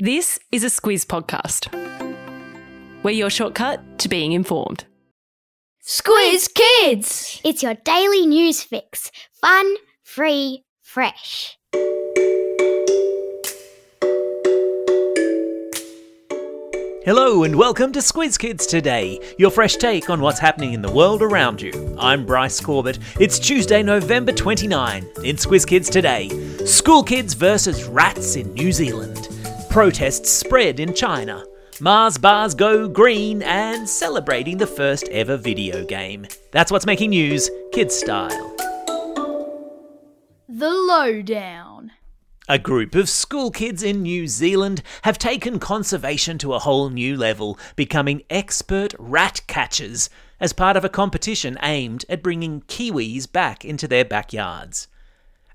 This is a Squiz podcast. We're your shortcut to being informed. Squiz Kids! It's your daily news fix. Fun, free, fresh. Hello and welcome to Squiz Kids Today, your fresh take on what's happening in the world around you. I'm Bryce Corbett. It's Tuesday, November 29. In Squiz Kids Today, school kids versus rats in New Zealand. Protests spread in China. Mars bars go green and celebrating the first ever video game. That's what's making news, kids style. The Lowdown. A group of school kids in New Zealand have taken conservation to a whole new level, becoming expert rat catchers as part of a competition aimed at bringing kiwis back into their backyards.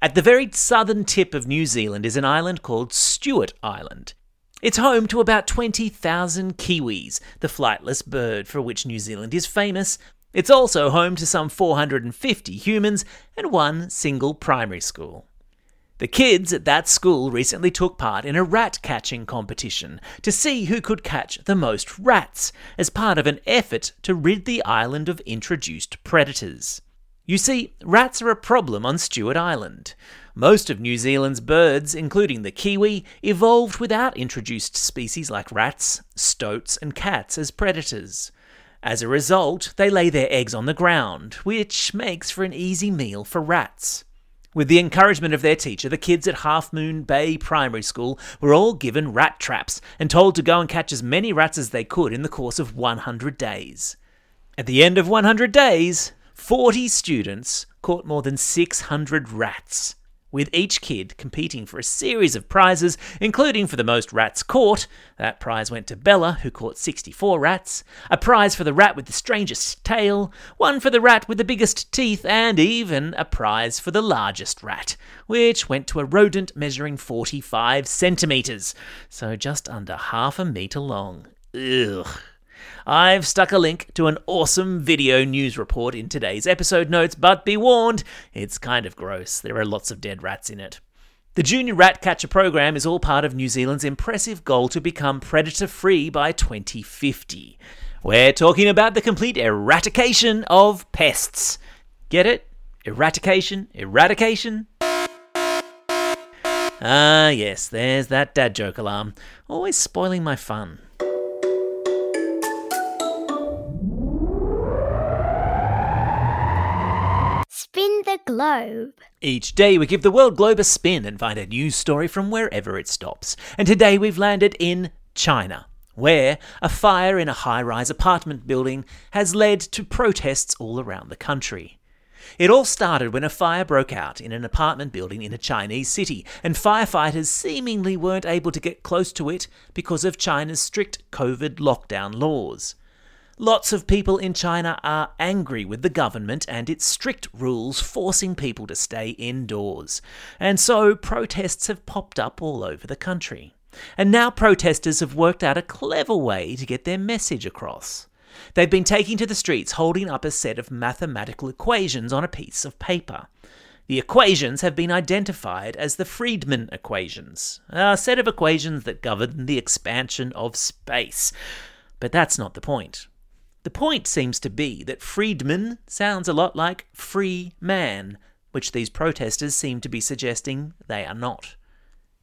At the very southern tip of New Zealand is an island called Stewart Island. It's home to about 20,000 kiwis, the flightless bird for which New Zealand is famous. It's also home to some 450 humans and one single primary school. The kids at that school recently took part in a rat catching competition to see who could catch the most rats as part of an effort to rid the island of introduced predators. You see, rats are a problem on Stewart Island. Most of New Zealand's birds, including the kiwi, evolved without introduced species like rats, stoats, and cats as predators. As a result, they lay their eggs on the ground, which makes for an easy meal for rats. With the encouragement of their teacher, the kids at Half Moon Bay Primary School were all given rat traps and told to go and catch as many rats as they could in the course of 100 days. At the end of 100 days, 40 students caught more than 600 rats, with each kid competing for a series of prizes, including for the most rats caught. That prize went to Bella, who caught 64 rats, a prize for the rat with the strangest tail, one for the rat with the biggest teeth, and even a prize for the largest rat, which went to a rodent measuring 45 centimetres, so just under half a metre long. Ugh. I've stuck a link to an awesome video news report in today's episode notes, but be warned, it's kind of gross. There are lots of dead rats in it. The Junior Rat Catcher program is all part of New Zealand's impressive goal to become predator free by 2050. We're talking about the complete eradication of pests. Get it? Eradication? Eradication? Ah, yes, there's that dad joke alarm. Always spoiling my fun. Globe. Each day we give the world globe a spin and find a news story from wherever it stops. And today we've landed in China, where a fire in a high rise apartment building has led to protests all around the country. It all started when a fire broke out in an apartment building in a Chinese city, and firefighters seemingly weren't able to get close to it because of China's strict COVID lockdown laws. Lots of people in China are angry with the government and its strict rules forcing people to stay indoors. And so protests have popped up all over the country. And now protesters have worked out a clever way to get their message across. They've been taking to the streets holding up a set of mathematical equations on a piece of paper. The equations have been identified as the Friedmann equations, a set of equations that govern the expansion of space. But that's not the point. The point seems to be that Friedmann sounds a lot like free man, which these protesters seem to be suggesting they are not.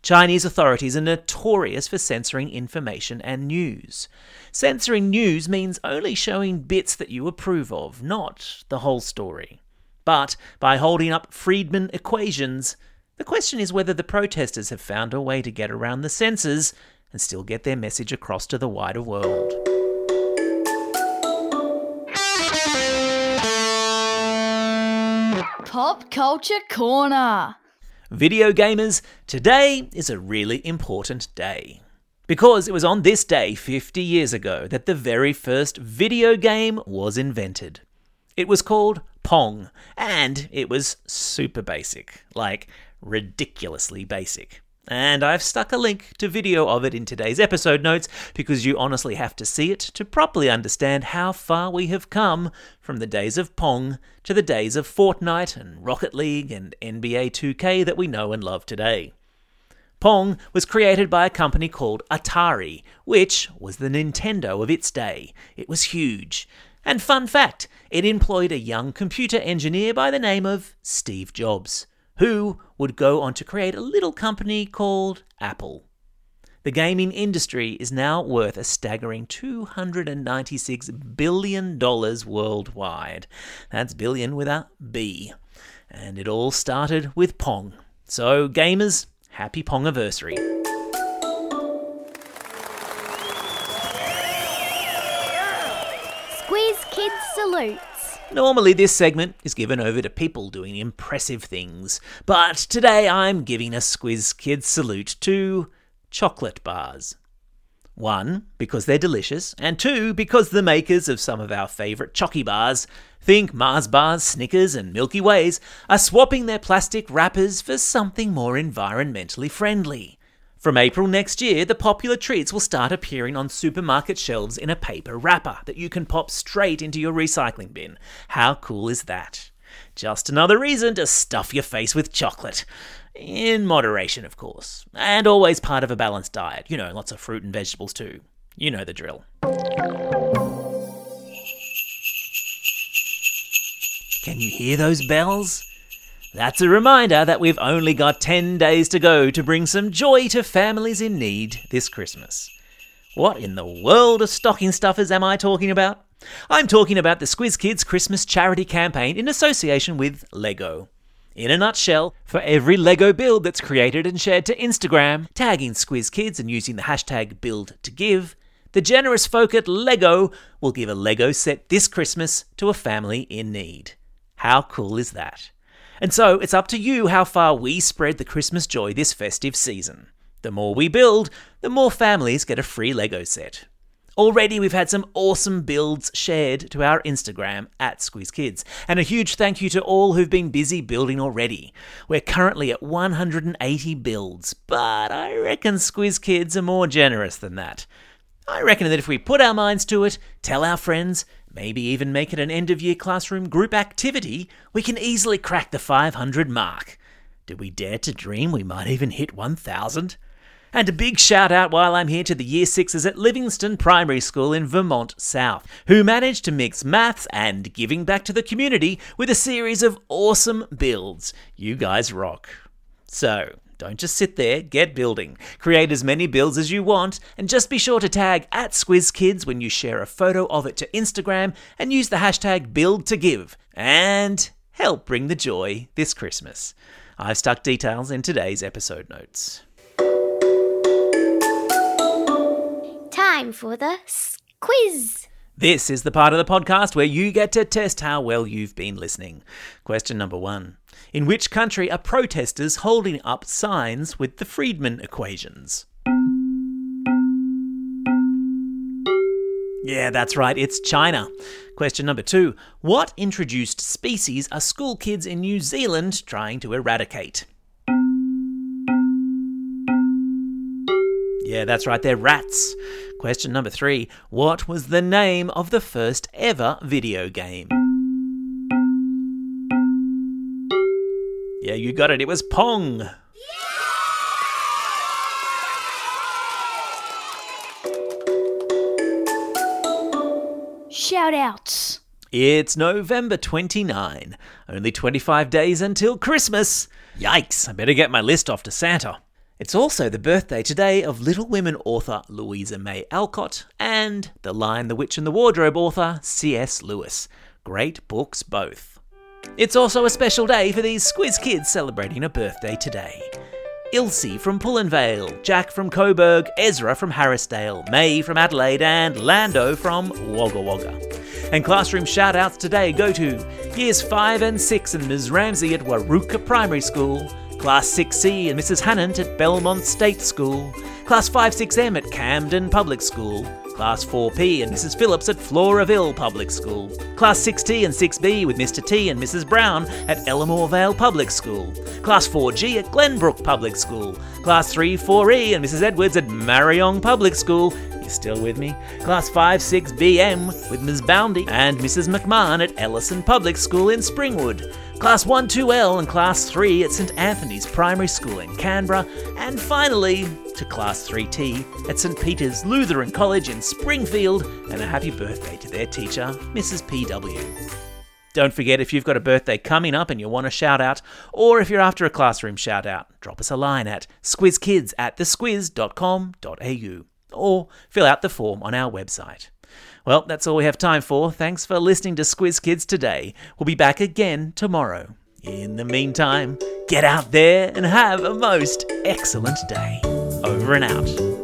Chinese authorities are notorious for censoring information and news. Censoring news means only showing bits that you approve of, not the whole story. But by holding up Friedmann equations, the question is whether the protesters have found a way to get around the censors and still get their message across to the wider world. Pop Culture Corner. Video gamers, today is a really important day. Because it was on this day 50 years ago that the very first video game was invented. It was called Pong, and it was super basic, like ridiculously basic. And I've stuck a link to video of it in today's episode notes because you honestly have to see it to properly understand how far we have come from the days of Pong to the days of Fortnite and Rocket League and NBA 2K that we know and love today. Pong was created by a company called Atari, which was the Nintendo of its day. It was huge. And fun fact, it employed a young computer engineer by the name of Steve Jobs, who would go on to create a little company called Apple. The gaming industry is now worth a staggering $296 billion worldwide. That's billion with a B. And it all started with Pong. So, gamers, happy Pongiversary. Squiz Kids salutes. Normally, this segment is given over to people doing impressive things, but today I'm giving a Squiz Kids salute to chocolate bars. One, because they're delicious, and two, because the makers of some of our favourite chocky bars, think Mars bars, Snickers, and Milky Ways, are swapping their plastic wrappers for something more environmentally friendly. From April next year, the popular treats will start appearing on supermarket shelves in a paper wrapper that you can pop straight into your recycling bin. How cool is that? Just another reason to stuff your face with chocolate. In moderation, of course. And always part of a balanced diet. You know, lots of fruit and vegetables too. You know the drill. Can you hear those bells? That's a reminder that we've only got 10 days to go to bring some joy to families in need this Christmas. What in the world of stocking stuffers am I talking about? I'm talking about the Squiz Kids Christmas charity campaign in association with Lego. In a nutshell, for every Lego build that's created and shared to Instagram, tagging Squiz Kids and using the hashtag BuildToGive, the generous folk at Lego will give a Lego set this Christmas to a family in need. How cool is that? And so it's up to you how far we spread the Christmas joy this festive season. The more we build, the more families get a free Lego set. Already, we've had some awesome builds shared to our Instagram at Squiz Kids, and a huge thank you to all who've been busy building already. We're currently at 180 builds, but I reckon Squiz Kids are more generous than that. I reckon that if we put our minds to it, tell our friends, maybe even make it an end of year classroom group activity, we can easily crack the 500 mark. Do we dare to dream we might even hit 1,000? And a big shout out while I'm here to the Year Sixes at Livingston Primary School in Vermont South, who managed to mix maths and giving back to the community with a series of awesome builds. You guys rock. So, don't just sit there, get building. Create as many builds as you want, and just be sure to tag at SquizKids when you share a photo of it to Instagram and use the hashtag BuildToGive and help bring the joy this Christmas. I've stuck details in today's episode notes. Time for the quiz. This is the part of the podcast where you get to test how well you've been listening. Question number one In which country are protesters holding up signs with the Friedmann equations? Yeah, that's right, it's China. Question number two What introduced species are school kids in New Zealand trying to eradicate? Yeah, that's right, they're rats. Question number three What was the name of the first ever video game? Yeah, you got it, it was Pong. Shout outs. It's November 29. Only 25 days until Christmas. Yikes, I better get my list off to Santa. It's also the birthday today of Little Women author Louisa May Alcott and The Lion, the Witch, and the Wardrobe author C.S. Lewis. Great books both. It's also a special day for these Squiz kids celebrating a birthday today. Ilse from Pullenvale, Jack from Coburg, Ezra from Harrisdale, May from Adelaide, and Lando from Wagga Wagga. And classroom shout outs today go to Years 5 and 6 and Ms. Ramsey at Waruka Primary School, Class 6C and Mrs. Hannant at Belmont State School, Class 5-6M at Camden Public School, Class 4P and Mrs. Phillips at Floraville Public School, Class 6T and 6B with Mr. T and Mrs. Brown at Elermore Vale Public School, Class 4G at Glenbrook Public School, Class 3 4E and Mrs. Edwards at Marayong Public School. You still with me? Class 5 6 BM with Ms. Boundy and Mrs. McMahon at Ellison Public School in Springwood. Class 1 2L and Class 3 at St Anthony's Primary School in Canberra. And finally, to Class 3T at St Peter's Lutheran College in Springfield. And a happy birthday to their teacher, Mrs. PW. Don't forget if you've got a birthday coming up and you want a shout out, or if you're after a classroom shout out, drop us a line at squizkids at thesquiz.com.au or fill out the form on our website. Well, that's all we have time for. Thanks for listening to Squiz Kids today. We'll be back again tomorrow. In the meantime, get out there and have a most excellent day. Over and out.